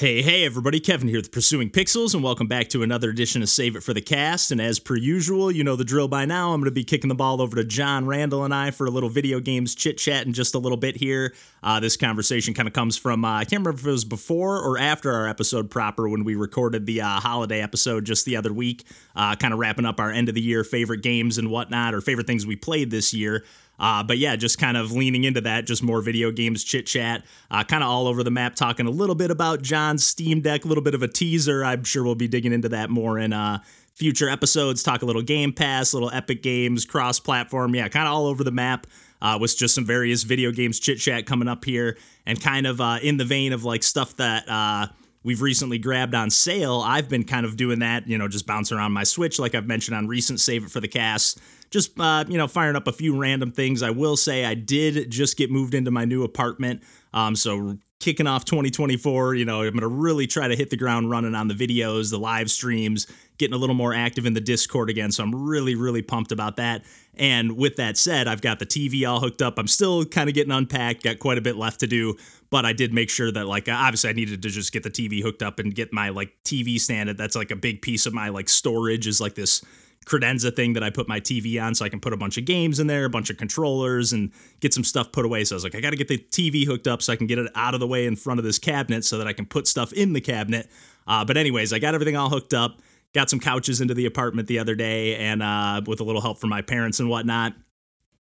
Hey, hey, everybody, Kevin here with Pursuing Pixels, and welcome back to another edition of Save It for the Cast. And as per usual, you know the drill by now. I'm going to be kicking the ball over to John Randall and I for a little video games chit chat in just a little bit here. Uh, this conversation kind of comes from, uh, I can't remember if it was before or after our episode proper when we recorded the uh, holiday episode just the other week, uh, kind of wrapping up our end of the year favorite games and whatnot, or favorite things we played this year. Uh, but yeah, just kind of leaning into that, just more video games chit chat, uh, kind of all over the map, talking a little bit about John's Steam Deck, a little bit of a teaser. I'm sure we'll be digging into that more in uh, future episodes. Talk a little Game Pass, little Epic Games, cross platform. Yeah, kind of all over the map. Uh, with just some various video games chit chat coming up here, and kind of uh, in the vein of like stuff that uh, we've recently grabbed on sale. I've been kind of doing that, you know, just bouncing around my Switch, like I've mentioned on recent Save It for the Cast just uh, you know firing up a few random things. I will say I did just get moved into my new apartment, um, so kicking off 2024. You know I'm gonna really try to hit the ground running on the videos, the live streams, getting a little more active in the Discord again. So I'm really really pumped about that. And with that said, I've got the TV all hooked up. I'm still kind of getting unpacked. Got quite a bit left to do but I did make sure that like obviously I needed to just get the TV hooked up and get my like TV stand. That's like a big piece of my like storage is like this credenza thing that I put my TV on so I can put a bunch of games in there, a bunch of controllers, and get some stuff put away. So I was like, I got to get the TV hooked up so I can get it out of the way in front of this cabinet so that I can put stuff in the cabinet. Uh, but, anyways, I got everything all hooked up, got some couches into the apartment the other day, and uh, with a little help from my parents and whatnot.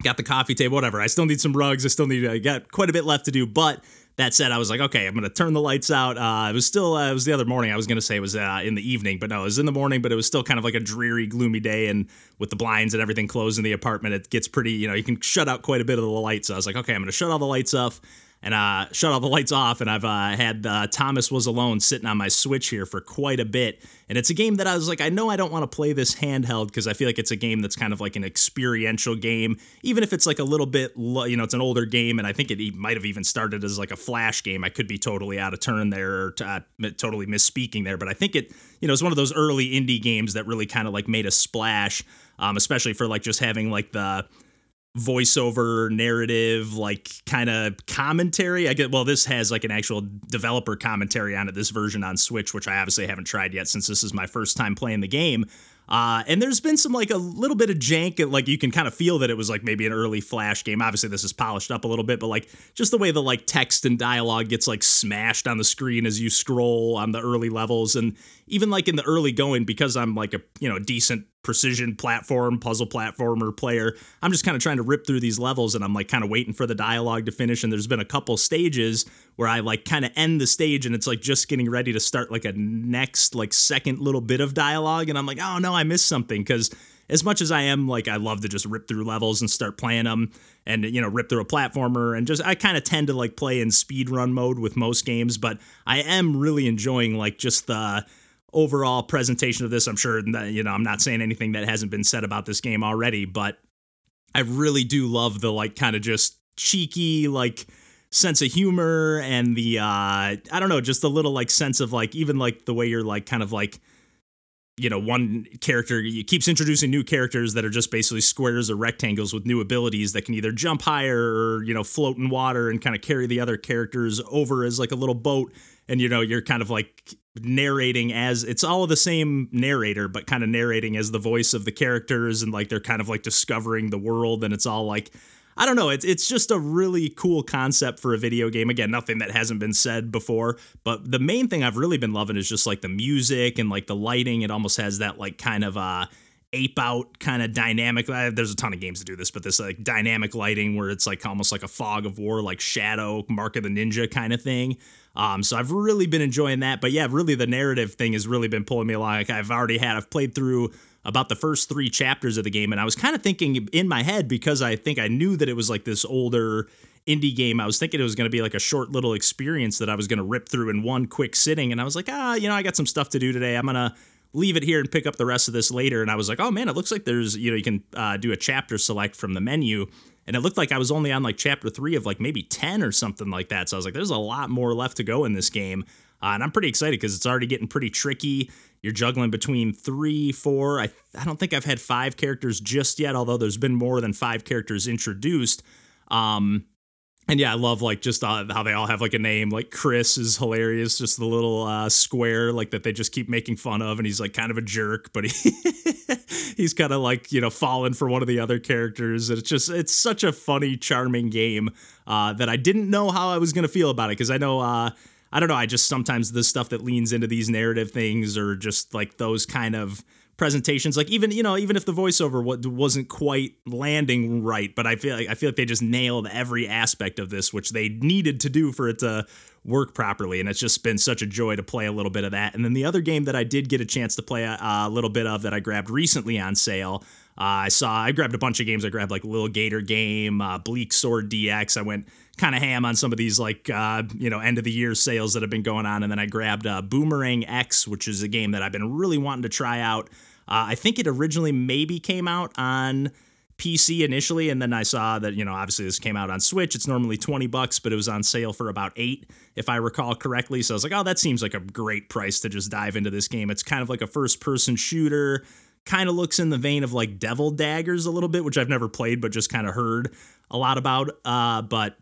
Got the coffee table, whatever. I still need some rugs. I still need, I got quite a bit left to do, but that said, I was like, okay, I'm gonna turn the lights out. Uh, it was still, uh, it was the other morning. I was gonna say it was uh, in the evening, but no, it was in the morning. But it was still kind of like a dreary, gloomy day, and with the blinds and everything closed in the apartment, it gets pretty. You know, you can shut out quite a bit of the lights. So I was like, okay, I'm gonna shut all the lights off and uh, shut all the lights off. And I've uh, had uh, Thomas Was Alone sitting on my Switch here for quite a bit. And it's a game that I was like, I know I don't want to play this handheld because I feel like it's a game that's kind of like an experiential game, even if it's like a little bit, you know, it's an older game. And I think it might have even started as like a flash game. I could be totally out of turn there or uh, totally misspeaking there. But I think it, you know, it's one of those early indie games that really kind of like made a splash, um, especially for like just having like the, voiceover narrative like kind of commentary. I get well this has like an actual developer commentary on it this version on switch which i obviously haven't tried yet since this is my first time playing the game. Uh, and there's been some like a little bit of jank, and like you can kind of feel that it was like maybe an early Flash game. Obviously, this is polished up a little bit, but like just the way the like text and dialogue gets like smashed on the screen as you scroll on the early levels, and even like in the early going, because I'm like a you know decent precision platform puzzle platformer player. I'm just kind of trying to rip through these levels and i'm like kind of waiting for the dialogue to finish and there's been a couple stages where i like kind of end the stage and it's like just getting ready to start like a next like second little bit of dialogue and i'm like oh no i missed something because as much as I am like I love to just rip through levels and start playing them and you know rip through a platformer and just I kind of tend to like play in speed run mode with most games but I am really enjoying like just the overall presentation of this. I'm sure that, you know, I'm not saying anything that hasn't been said about this game already, but I really do love the like kind of just cheeky, like sense of humor and the uh I don't know, just a little like sense of like even like the way you're like kind of like you know, one character keeps introducing new characters that are just basically squares or rectangles with new abilities that can either jump higher or, you know, float in water and kind of carry the other characters over as like a little boat. And, you know, you're kind of like narrating as it's all the same narrator, but kind of narrating as the voice of the characters, and like they're kind of like discovering the world, and it's all like I don't know. It's it's just a really cool concept for a video game. Again, nothing that hasn't been said before, but the main thing I've really been loving is just like the music and like the lighting. It almost has that like kind of uh ape out kind of dynamic. Uh, there's a ton of games to do this, but this like dynamic lighting where it's like almost like a fog of war, like Shadow, Mark of the Ninja kind of thing. Um, so I've really been enjoying that. But yeah, really the narrative thing has really been pulling me along. Like I've already had, I've played through about the first three chapters of the game, and I was kind of thinking in my head because I think I knew that it was like this older indie game. I was thinking it was going to be like a short little experience that I was going to rip through in one quick sitting, and I was like, ah, you know, I got some stuff to do today. I'm gonna leave it here and pick up the rest of this later. And I was like, oh man, it looks like there's you know you can uh, do a chapter select from the menu and it looked like I was only on like chapter three of like maybe 10 or something like that. So I was like, there's a lot more left to go in this game. Uh, and I'm pretty excited because it's already getting pretty tricky. You're juggling between three, four. I, I don't think I've had five characters just yet, although there's been more than five characters introduced. Um, and yeah, I love like just uh, how they all have like a name. Like Chris is hilarious, just the little uh, square like that they just keep making fun of, and he's like kind of a jerk, but he he's kind of like you know fallen for one of the other characters. And it's just it's such a funny, charming game uh, that I didn't know how I was gonna feel about it because I know uh, I don't know. I just sometimes the stuff that leans into these narrative things or just like those kind of presentations like even you know even if the voiceover wasn't quite landing right but i feel like i feel like they just nailed every aspect of this which they needed to do for it to work properly and it's just been such a joy to play a little bit of that. And then the other game that i did get a chance to play a, a little bit of that i grabbed recently on sale uh, i saw i grabbed a bunch of games. I grabbed like Lil Gator Game uh, bleak sword dx i went kind of ham on some of these like uh, you know end of the year sales that have been going on and then i grabbed uh, boomerang x which is a game that i've been really wanting to try out uh, I think it originally maybe came out on PC initially, and then I saw that you know obviously this came out on Switch. It's normally twenty bucks, but it was on sale for about eight, if I recall correctly. So I was like, oh, that seems like a great price to just dive into this game. It's kind of like a first-person shooter. Kind of looks in the vein of like Devil Daggers a little bit, which I've never played, but just kind of heard a lot about. Uh, but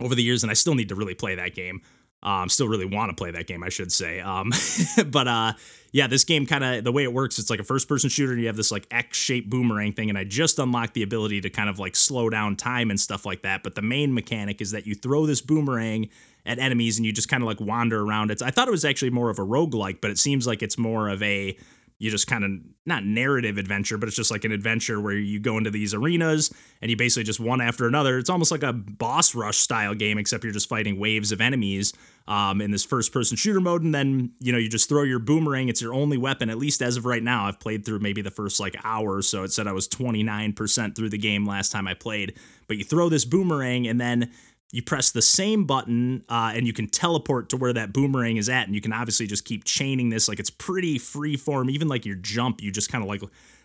over the years, and I still need to really play that game. Um, still really want to play that game, I should say. Um, but uh, yeah, this game kind of the way it works, it's like a first person shooter. And you have this like X shaped boomerang thing, and I just unlocked the ability to kind of like slow down time and stuff like that. But the main mechanic is that you throw this boomerang at enemies and you just kind of like wander around. It's I thought it was actually more of a roguelike, but it seems like it's more of a you just kind of not narrative adventure, but it's just like an adventure where you go into these arenas and you basically just one after another. It's almost like a boss rush style game, except you're just fighting waves of enemies um, in this first person shooter mode. And then, you know, you just throw your boomerang. It's your only weapon, at least as of right now. I've played through maybe the first like hour or so. It said I was 29% through the game last time I played. But you throw this boomerang and then you press the same button uh, and you can teleport to where that boomerang is at and you can obviously just keep chaining this like it's pretty free form even like your jump you just kind of like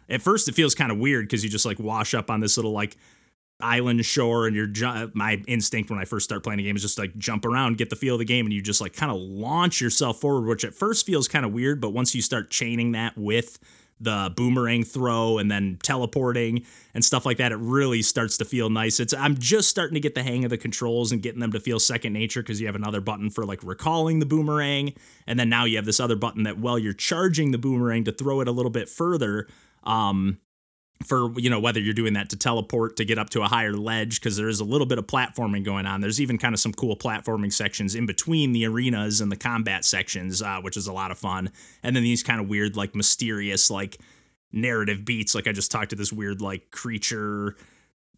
at first it feels kind of weird because you just like wash up on this little like island shore and your ju- my instinct when I first start playing a game is just like jump around, get the feel of the game, and you just like kind of launch yourself forward, which at first feels kind of weird, but once you start chaining that with the boomerang throw and then teleporting and stuff like that, it really starts to feel nice. It's I'm just starting to get the hang of the controls and getting them to feel second nature because you have another button for like recalling the boomerang, and then now you have this other button that while you're charging the boomerang to throw it a little bit further, um, for you know whether you're doing that to teleport to get up to a higher ledge because there is a little bit of platforming going on. There's even kind of some cool platforming sections in between the arenas and the combat sections uh, which is a lot of fun. And then these kind of weird like mysterious like narrative beats like i just talked to this weird like creature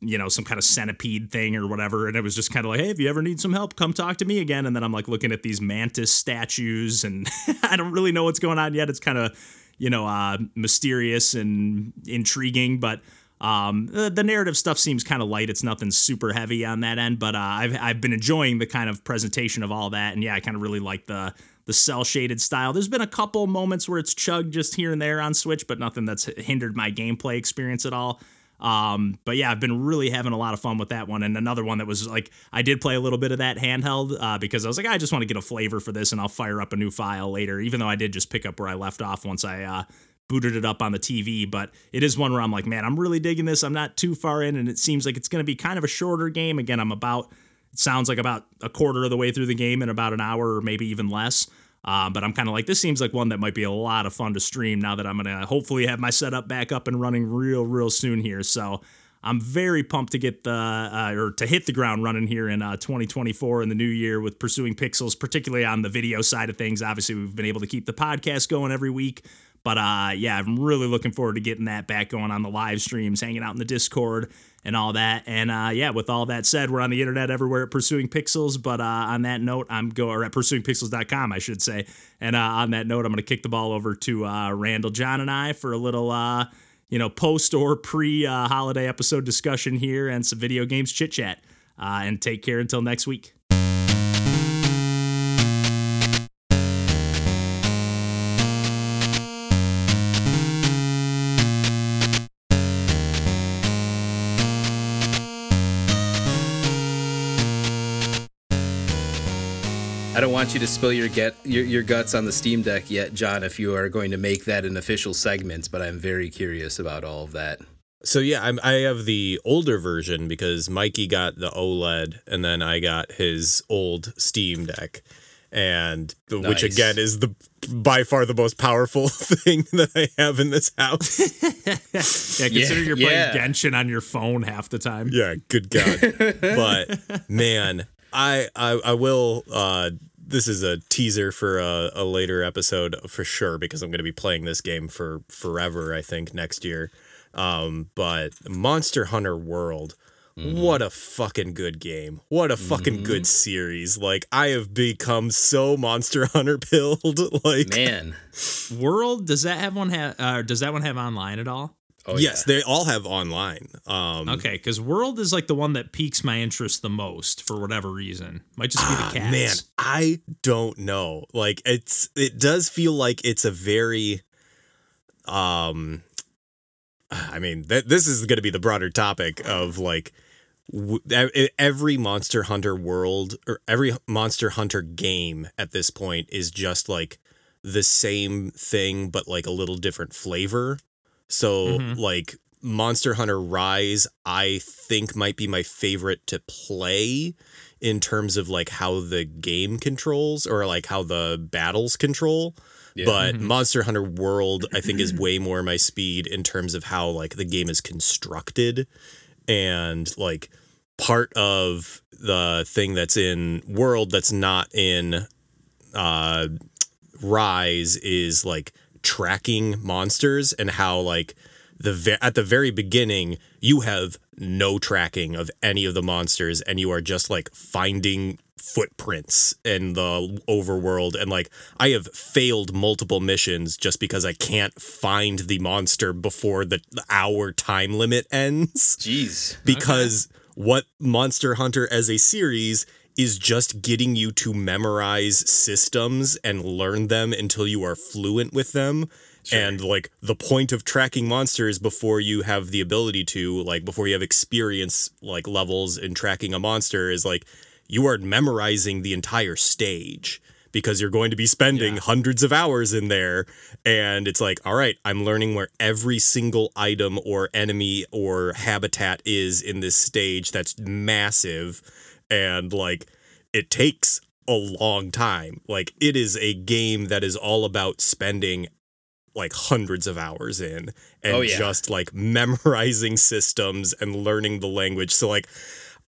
you know some kind of centipede thing or whatever and it was just kind of like hey if you ever need some help come talk to me again. And then i'm like looking at these mantis statues and i don't really know what's going on yet. It's kind of you know, uh, mysterious and intriguing, but um, the, the, narrative stuff seems kind of light. It's nothing super heavy on that end, but uh, I've I've been enjoying the kind of presentation of all that, and yeah, I kind of really like the the cell shaded style. There's been a couple moments where it's chugged just here and there on Switch, but nothing that's hindered my gameplay experience at all. Um, but yeah, I've been really having a lot of fun with that one. And another one that was like, I did play a little bit of that handheld uh, because I was like, I just want to get a flavor for this and I'll fire up a new file later, even though I did just pick up where I left off once I uh, booted it up on the TV. But it is one where I'm like, man, I'm really digging this. I'm not too far in, and it seems like it's going to be kind of a shorter game. Again, I'm about, it sounds like about a quarter of the way through the game in about an hour or maybe even less. Um, but I'm kind of like, this seems like one that might be a lot of fun to stream now that I'm going to hopefully have my setup back up and running real, real soon here. So I'm very pumped to get the uh, or to hit the ground running here in uh, 2024 in the new year with pursuing pixels, particularly on the video side of things. Obviously, we've been able to keep the podcast going every week, but uh, yeah, I'm really looking forward to getting that back going on the live streams, hanging out in the Discord and all that. And uh, yeah, with all that said, we're on the internet everywhere at Pursuing Pixels. But uh, on that note, I'm go or at pursuingpixels.com, I should say. And uh, on that note, I'm going to kick the ball over to uh, Randall, John, and I for a little uh, you know, post or pre uh, holiday episode discussion here and some video games chit chat. And take care until next week. I don't want you to spill your get your, your guts on the Steam Deck yet, John. If you are going to make that an official segment, but I'm very curious about all of that. So yeah, I'm, I have the older version because Mikey got the OLED, and then I got his old Steam Deck, and which Nice. again is the by far the most powerful thing that I have in this house. Yeah, consider you're playing yeah. Genshin on your phone half the time. yeah, good God! but man, I I, I will. Uh, this is a teaser for a, a later episode for sure because I'm going to be playing this game for forever. I think next year. Um, but Monster Hunter World. What a fucking good game. What a fucking good series. Like I have become so Monster Hunter pilled. Like Man. World does that have one have uh, does that one have online at all? Oh, yes, yeah. they all have online. Um Okay, because World is like the one that piques my interest the most for whatever reason. Might just be the cats. Ah, Man, I don't know. Like it's it does feel like it's a very um I mean, th- this is going to be the broader topic of like w- every Monster Hunter world or every Monster Hunter game at this point is just like the same thing but like a little different flavor. So Mhm. like Monster Hunter Rise I think might be my favorite to play in terms of like how the game controls or like how the battles control. Yeah. But Mhm. Monster Hunter World, I think, is way more my speed in terms of how like the game is constructed, and like part of the thing that's in World that's not in uh, Rise is like tracking monsters and how like the ve- at the very beginning you have no tracking of any of the monsters and you are just like finding footprints in the overworld. And like I have failed multiple missions just because I can't find the monster before the the hour time limit ends. Jeez. because what Monster Hunter as a series is just getting you to memorize systems and learn them until you are fluent with them. And like the point of tracking monsters before you have the ability to, like before you have experience like levels in tracking a monster is like you are memorizing the entire stage because you're going to be spending Yeah. hundreds of hours in there and it's like all right i'm learning where every single item or enemy or habitat is in this stage that's massive and like it takes a long time like it is a game that is all about spending like hundreds of hours in and Oh, yeah. just like memorizing systems and learning the language so like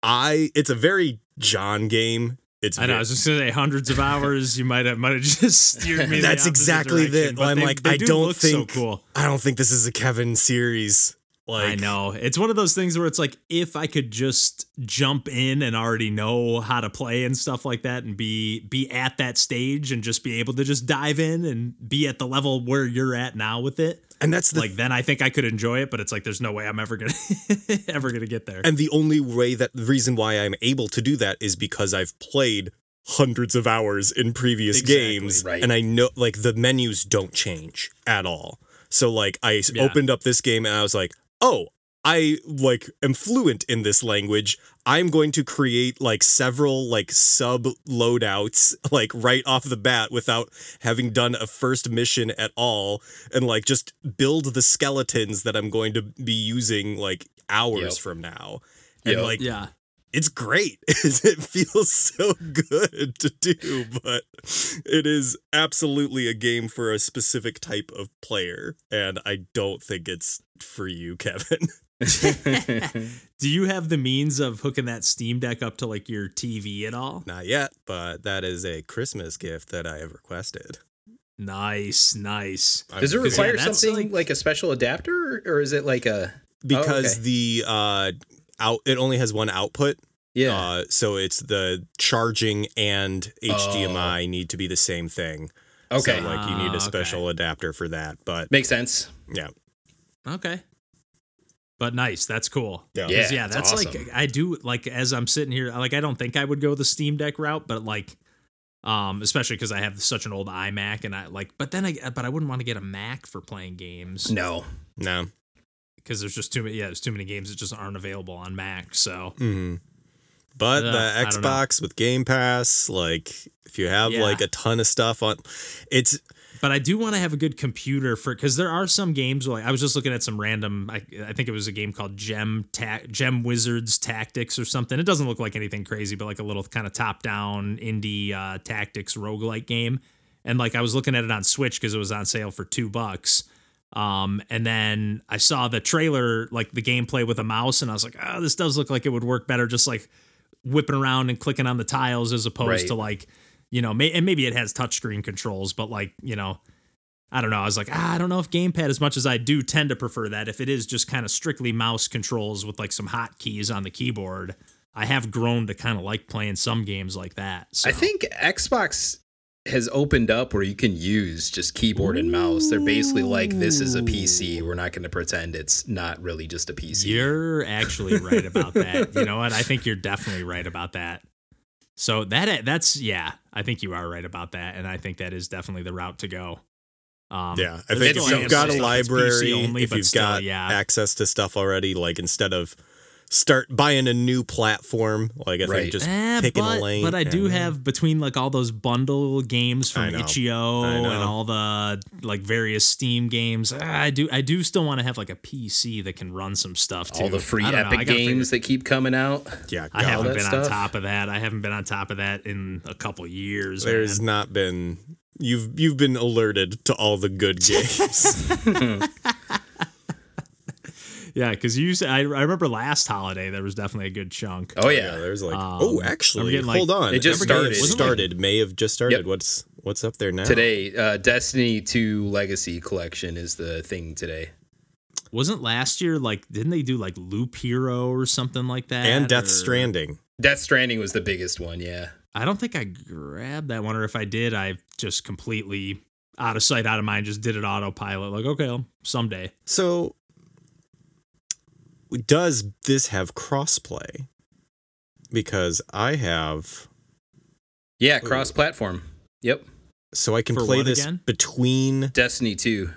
i it's a very john game it's I know. I was just gonna say hundreds of hours. You might have might have just steered me. That's exactly the- I'm they- like, they I do don't think- so cool. I don't think this is a Kevin series. Like I know. It's one of those things where it's like if I could just jump in and already know how to play and stuff like that and be be at that stage and just be able to just dive in and be at the level where you're at now with it. and that's the Like then I think I could enjoy it, but it's like there's no way I'm ever going to ever to get there. and the only way that the reason why I'm able to do that is because I've played hundreds of hours in previous Exactly. games Right. and I know like the menus don't change at all. So like I Yeah. opened up this game and I was like, "Oh, I like am fluent in this language. I'm going to create like several like sub loadouts like right off the bat without having done a first mission at all and like just build the skeletons that I'm going to be using like hours Yep. from now." And Yep. like yeah. It's great. it feels so good to do, but it is absolutely a game for a specific type of player, and I don't think it's for you, Kevin. Do you have the means of hooking that Steam Deck up to like your TV at all? Not yet, but that is a Christmas gift that I have requested. Nice, nice. Does it I'm- yeah, require something like- like, a special adapter, or is it like a? because okay. the uh out it only has one output. Yeah. Uh, so it's the charging and Oh. HDMI need to be the same thing. okay. So like you need Ah, a okay. special adapter for that. But Makes sense. yeah. Okay. But nice, that's cool. Yeah. 'Cause, Yeah, yeah, that's awesome. like I do like as I'm sitting here, like I don't think I would go the Steam Deck route, but like, um, especially because I have such an old iMac and I like, but then I, but I wouldn't want to get a Mac for playing games No. No. because there's just too many. Yeah, there's too many games that just aren't available on Mac. So hmm But Ugh, the I don't know. Xbox with Game Pass, like if you have Yeah. like a ton of stuff on, it's but I do want to have a good computer for because there are some games like I was just looking at some random. I, I think it was a game called Gem Ta- Gem Wizards Tactics or something. It doesn't look like anything crazy, but like a little kind of top down indie uh, tactics roguelike game. And like I was looking at it on Switch because it was on sale for two bucks. Um, and then I saw the trailer, like the gameplay with a mouse, and I was like, oh, this does look like it would work better just like whipping around and clicking on the tiles as opposed Right. to like, you know, may- and maybe it has touchscreen controls, but like, you know, I don't know. I was like, ah, I don't know if gamepad, as much as I do tend to prefer that, if it is just kind of strictly mouse controls with like some hotkeys on the keyboard, I have grown to kind of like playing some games like that. So. I think Xbox has opened up where you can use just keyboard and mouse. They're basically like, this is a PC. We're not going to pretend it's not really just a PC. You're actually right about that. You know what? I think you're definitely right about that. So that that's yeah, I think you are right about that, and I think that is definitely the route to go. Um, Yeah, I think if you've got a stuff that's PC library, only, if you've still, got yeah, access to stuff already, like instead of start buying a new platform, like I Right. think just Eh, picking but, a lane. But I do and- have between like all those bundle games from know. itch.io and all the like various Steam games. I do I do still want to have like a PC that can run some stuff too. All the free I know, Epic gotta figure- games that keep coming out. yeah. I haven't that been on top of that. I haven't been on top of that in a couple years. There's man. not been you've you've been alerted to all the good games. Yeah, because you said I, I remember last holiday there was definitely a good chunk. Oh, yeah, there was like Um, oh actually getting, like- hold on. It just May have started. Like- started. May have just started. Yep. What's what's up there now? Today, uh, Destiny 2 Legacy Collection is the thing today. Wasn't last year like didn't they do like Loop Hero or something like that? and Death or- Stranding. Death Stranding was the biggest one, yeah. I don't think I grabbed that one, or if I did, I just completely out of sight, out of mind, just did it autopilot. Like, okay, I'll- someday. So does this have crossplay? Because I have Yeah, oh. cross platform. Yep. so I can For play this again? between Destiny 2.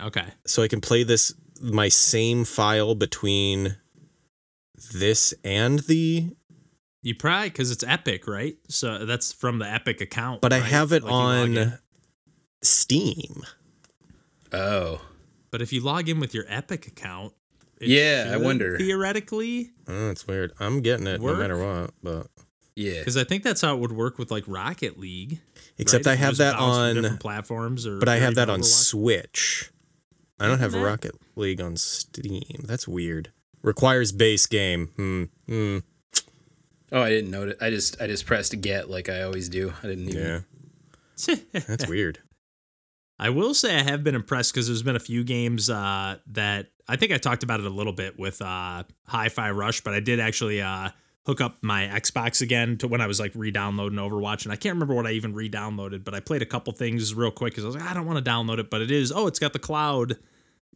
Okay. so I can play this my same file between this and the You probably because it's Epic, right? So that's from the Epic account. but I have it Like, you log in. on Steam. Oh. But if you log in with your Epic account, it Yeah, I wonder. theoretically, Oh, it's weird. I'm getting it Work? no matter what, but Yeah. because I think that's how it would work with like Rocket League. except right? I have that on different platforms, or but I have that on Overwatch. Switch. I don't have that- Rocket League on Steam. That's weird. Requires base game. Hmm. Hmm. Oh, I didn't notice. I just I just pressed get like I always do. I didn't even. Yeah. That's weird. I will say I have been impressed because there's been a few games uh, that I think I talked about it a little bit with uh, Hi-Fi Rush, but I did actually uh, hook up my Xbox again to when I was like re-downloading Overwatch, and I can't remember what I even re-downloaded, but I played a couple things real quick because I was like, I don't want to download it, but it is. Oh, it's got the cloud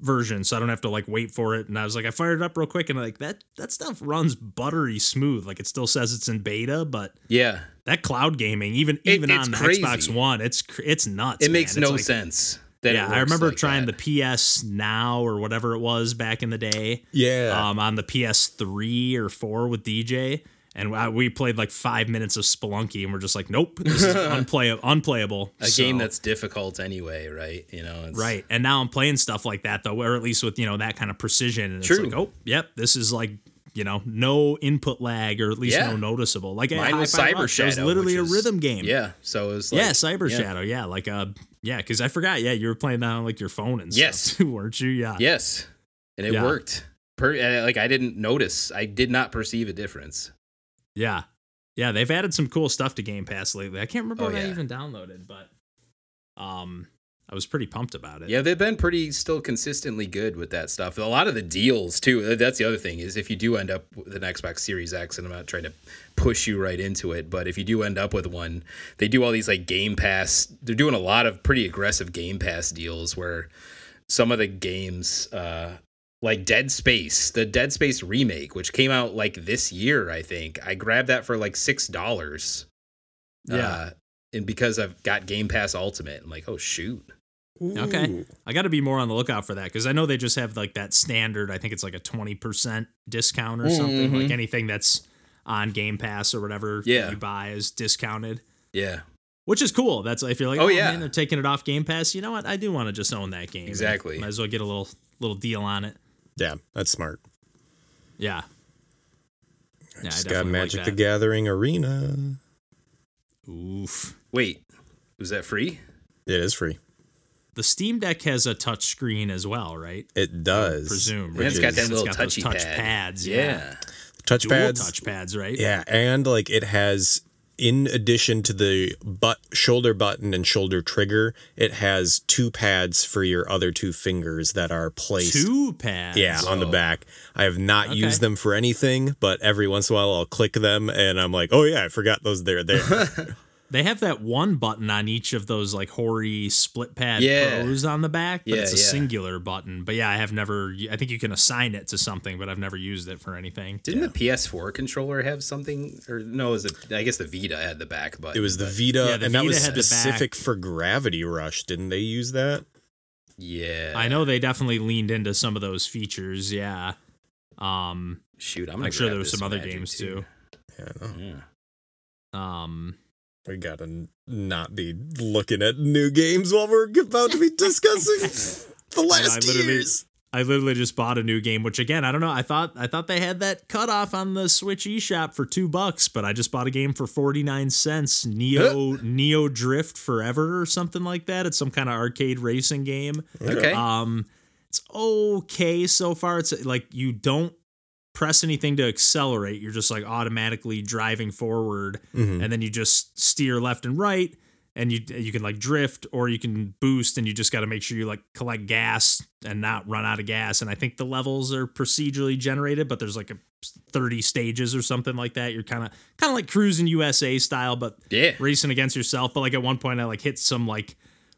version, so I don't have to like wait for it. And I was like, I fired it up real quick, and like that that stuff runs buttery smooth. Like it still says it's in beta, but Yeah. that cloud gaming, even It- even on the crazy. Xbox One, it's it's nuts. It makes. It's no like- sense. Yeah, I remember like trying that. the PS Now or whatever it was back in the day. Yeah. Um, on the PS3 or four with DJ, and I, we played like five minutes of Spelunky, and we're just like, nope, this is unplay- unplayable. a So- game that's difficult anyway, right? You know, it's, right. And now I'm playing stuff like that though, or at least with you know that kind of precision. And True. it's like, oh, yep, this is like. You know, no input lag, or at least Yeah. no noticeable. Like Mine was Hi-Fi Cyber Shadow, was literally a is- rhythm game. Yeah, so it was like, yeah, Cyber yeah. Shadow. Yeah, like uh, yeah, because I forgot. Yeah, you were playing that on like your phone and Yes. stuff too, weren't you? Yeah. Yes, and it Yeah. worked. Per, uh, like I didn't notice. I did not perceive a difference. Yeah. Yeah, they've added some cool stuff to Game Pass lately. I can't remember Oh, what I even downloaded, but um I was pretty pumped about it. Yeah, they've been pretty still consistently good with that stuff. A lot of the deals too. That's the other thing is if you do end up with an Xbox Series X, and I'm not trying to push you right into it, but if you do end up with one, they do all these like Game Pass. They're doing a lot of pretty aggressive Game Pass deals where some of the games, uh, like Dead Space, the Dead Space remake, which came out like this year, I think. I grabbed that for like six dollars. Yeah. Uh, and because I've got Game Pass Ultimate, I'm like, oh shoot. Okay. I got to be more on the lookout for that because I know they just have like that standard. I think it's like a twenty percent discount or something. Mhm. Like anything that's on Game Pass or whatever Yeah. you buy is discounted. Yeah. which is cool. That's if you're like, Oh, oh, yeah. man, they're taking it off Game Pass. You know what? I do want to just own that game. Exactly. Might as well get a little little deal on it. Yeah, that's smart. Yeah. Yeah, Just I got Magic like the. Gathering Arena. Oof. Wait, was that free? It is free. The Steam Deck has a touch screen as well, right? It does. Presume. Yeah, right? it's got that little touchy touch pad. pads. Yeah. Yeah. touch Dual pads. touch pads, right? Yeah, and like it has in addition to the butt shoulder button and shoulder trigger, it has two pads for your other two fingers that are placed Two pads. yeah, on the oh. back. I have not Okay. used them for anything, but every once in a while I'll click them and I'm like, "Oh yeah, I forgot those there there." They have that one button on each of those like Hori split pad Yeah. pros on the back, but Yeah, it's a yeah. singular button. But yeah, I have never. I think you can assign it to something, but I've never used it for anything. Didn't the PS4 controller have something? Or no, was it? I guess the Vita had the back button. it was the Vita Yeah, the and that was Vita had the specific for Gravity Rush. Didn't they use that? Yeah. I know they definitely leaned into some of those features. Yeah. Um, Shoot, I'm, I'm sure there was some other games too. Yeah, I. Yeah. Um, We gotta not be looking at new games while we're about to be discussing the last literally- years. I literally just bought a new game, which again, I don't know. I thought I thought they had that cutoff on the Switch eShop for two bucks, but I just bought a game for forty nine cents. Neo Neo Drift Forever or something like that. It's some kind of arcade racing game. Okay. Um, it's okay so far. It's like you don't press anything to accelerate. You're just like automatically driving forward, Mhm. and then you just steer left and right, and you you can like drift or you can boost, and you just got to make sure you like collect gas and not run out of gas. And I think the levels are procedurally generated, but there's like a 30 stages or something like that. You're kind of kind of like Cruis'n USA style, but yeah. racing against yourself. But like at one point, I like hit some like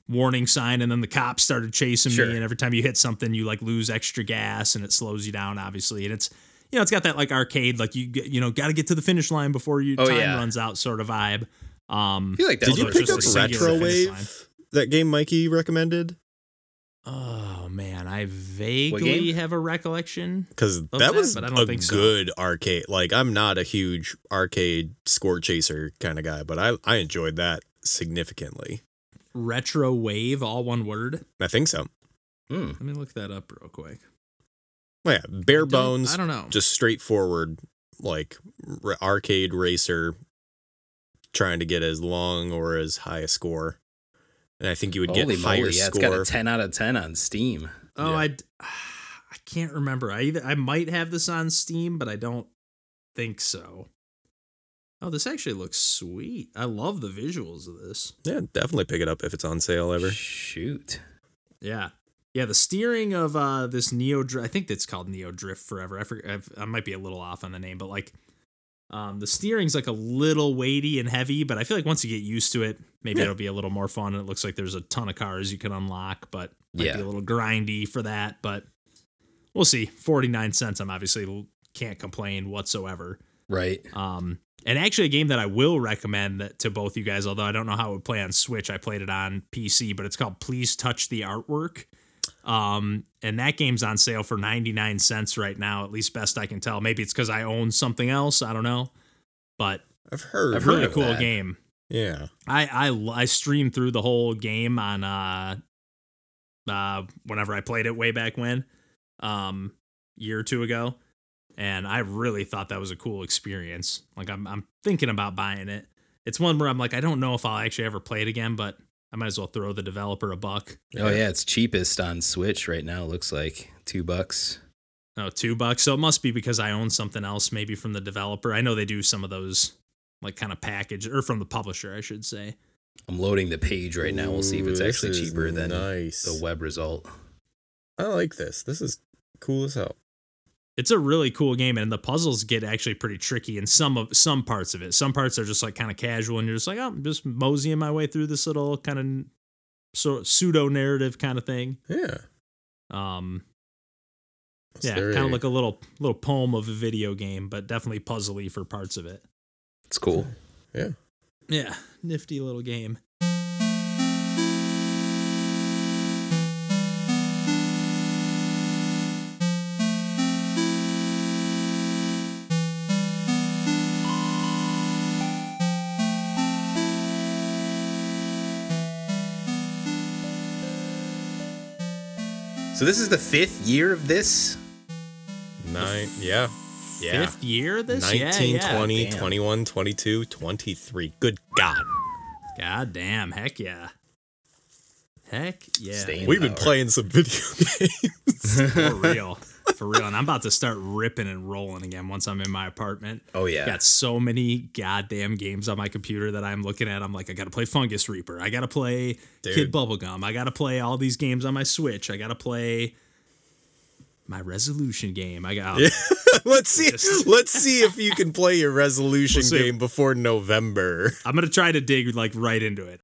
warning sign, and then the cops started chasing Sure. me. And every time you hit something, you like lose extra gas, and it slows you down, obviously. And it's you know it's got that like arcade, like you get- you know got to get to the finish line before your Oh, time yeah. runs out, sort of vibe. Um, I feel like that Did you pick up Retro a singular finish line. Retrowave? That game Mikey recommended? oh man, I vaguely have a recollection. Because that, that, was but I don't a think so. good arcade. Like I'm not a huge arcade score chaser kind of guy, but I I enjoyed that significantly. Retro wave, all one word. I think so. Hmm. Let me look that up real quick. Well, yeah, bare Don't- bones. I don't know. just straightforward like r- arcade racer trying to get as long or as high a score and i think you would Holy get higher moly! Yeah, it's got a 10 out of 10 on Steam. Oh, Yeah. I I can't remember. I either I might have this on Steam, but I don't think so. Oh, this actually looks sweet. I love the visuals of this. yeah definitely pick it up if it's on sale ever Shoot. Yeah. Yeah, the steering of uh this Neo Drift, I think it's called Neo Drift Forever. I forget, I've, I might be a little off on the name, but like um the steering's like a little weighty and heavy, but I feel like once you get used to it, maybe Yeah. it'll be a little more fun. and It looks like there's a ton of cars you can unlock, but might Yeah. be a little grindy for that, but we'll see. 49 cents, I'm obviously can't complain whatsoever. Right. Um, and actually, a game that I will recommend that to both you guys, although I don't know how it would play on Switch. I played it on PC, but it's called Please Touch the Artwork. Um, and that game's on sale for 99 cents right now, at least best I can tell. Maybe it's because I own something else. I don't know. But i've heard I've heard really of cool that. game. yeah I, I I streamed through the whole game on uh uh whenever I played it way back when, um, year or two ago, and I really thought that was a cool experience. Like I'm I'm thinking about buying it. It's one where I'm like I don't know if I'll actually ever play it again, but I might as well throw the developer a buck. Oh yeah, it's cheapest on Switch right now. Looks like two bucks. No, two bucks. So it must be because I own something else, maybe from the developer. I know they do some of those like kind of package or from the publisher, I should say. I'm loading the page right now. We'll see if it's Ooh, actually cheaper than nice the web result. i like this this is cool as hell it's a really cool game and the puzzles get actually pretty tricky in some of some parts of it. Some parts are just like kind of casual and you're just like oh i'm just moseying my way through this little kind of so pseudo narrative kind of thing. Yeah. Um yeah kind of like a little little poem of a video game but definitely puzzly for parts of it. It's cool. yeah. yeah nifty little game So this is the fifth year of this. Nine, yeah. Yeah. Fifth year of this? 19, yeah, yeah. 20, damn. 21, 22, 23. Good God. God damn. Heck yeah. Heck yeah. Staying We've been playing some video games. For real. For real. And I'm about to start ripping and rolling again once I'm in my apartment. Oh yeah. Got so many goddamn games on my computer that I'm looking at. I'm like, I gotta play Fungus Reaper. I gotta play Kid Bubblegum. I gotta play all these games on my Switch. I gotta play my resolution game. I got let's see. Let's see if you can play your resolution We'll game before November. I'm gonna try to dig like right into it.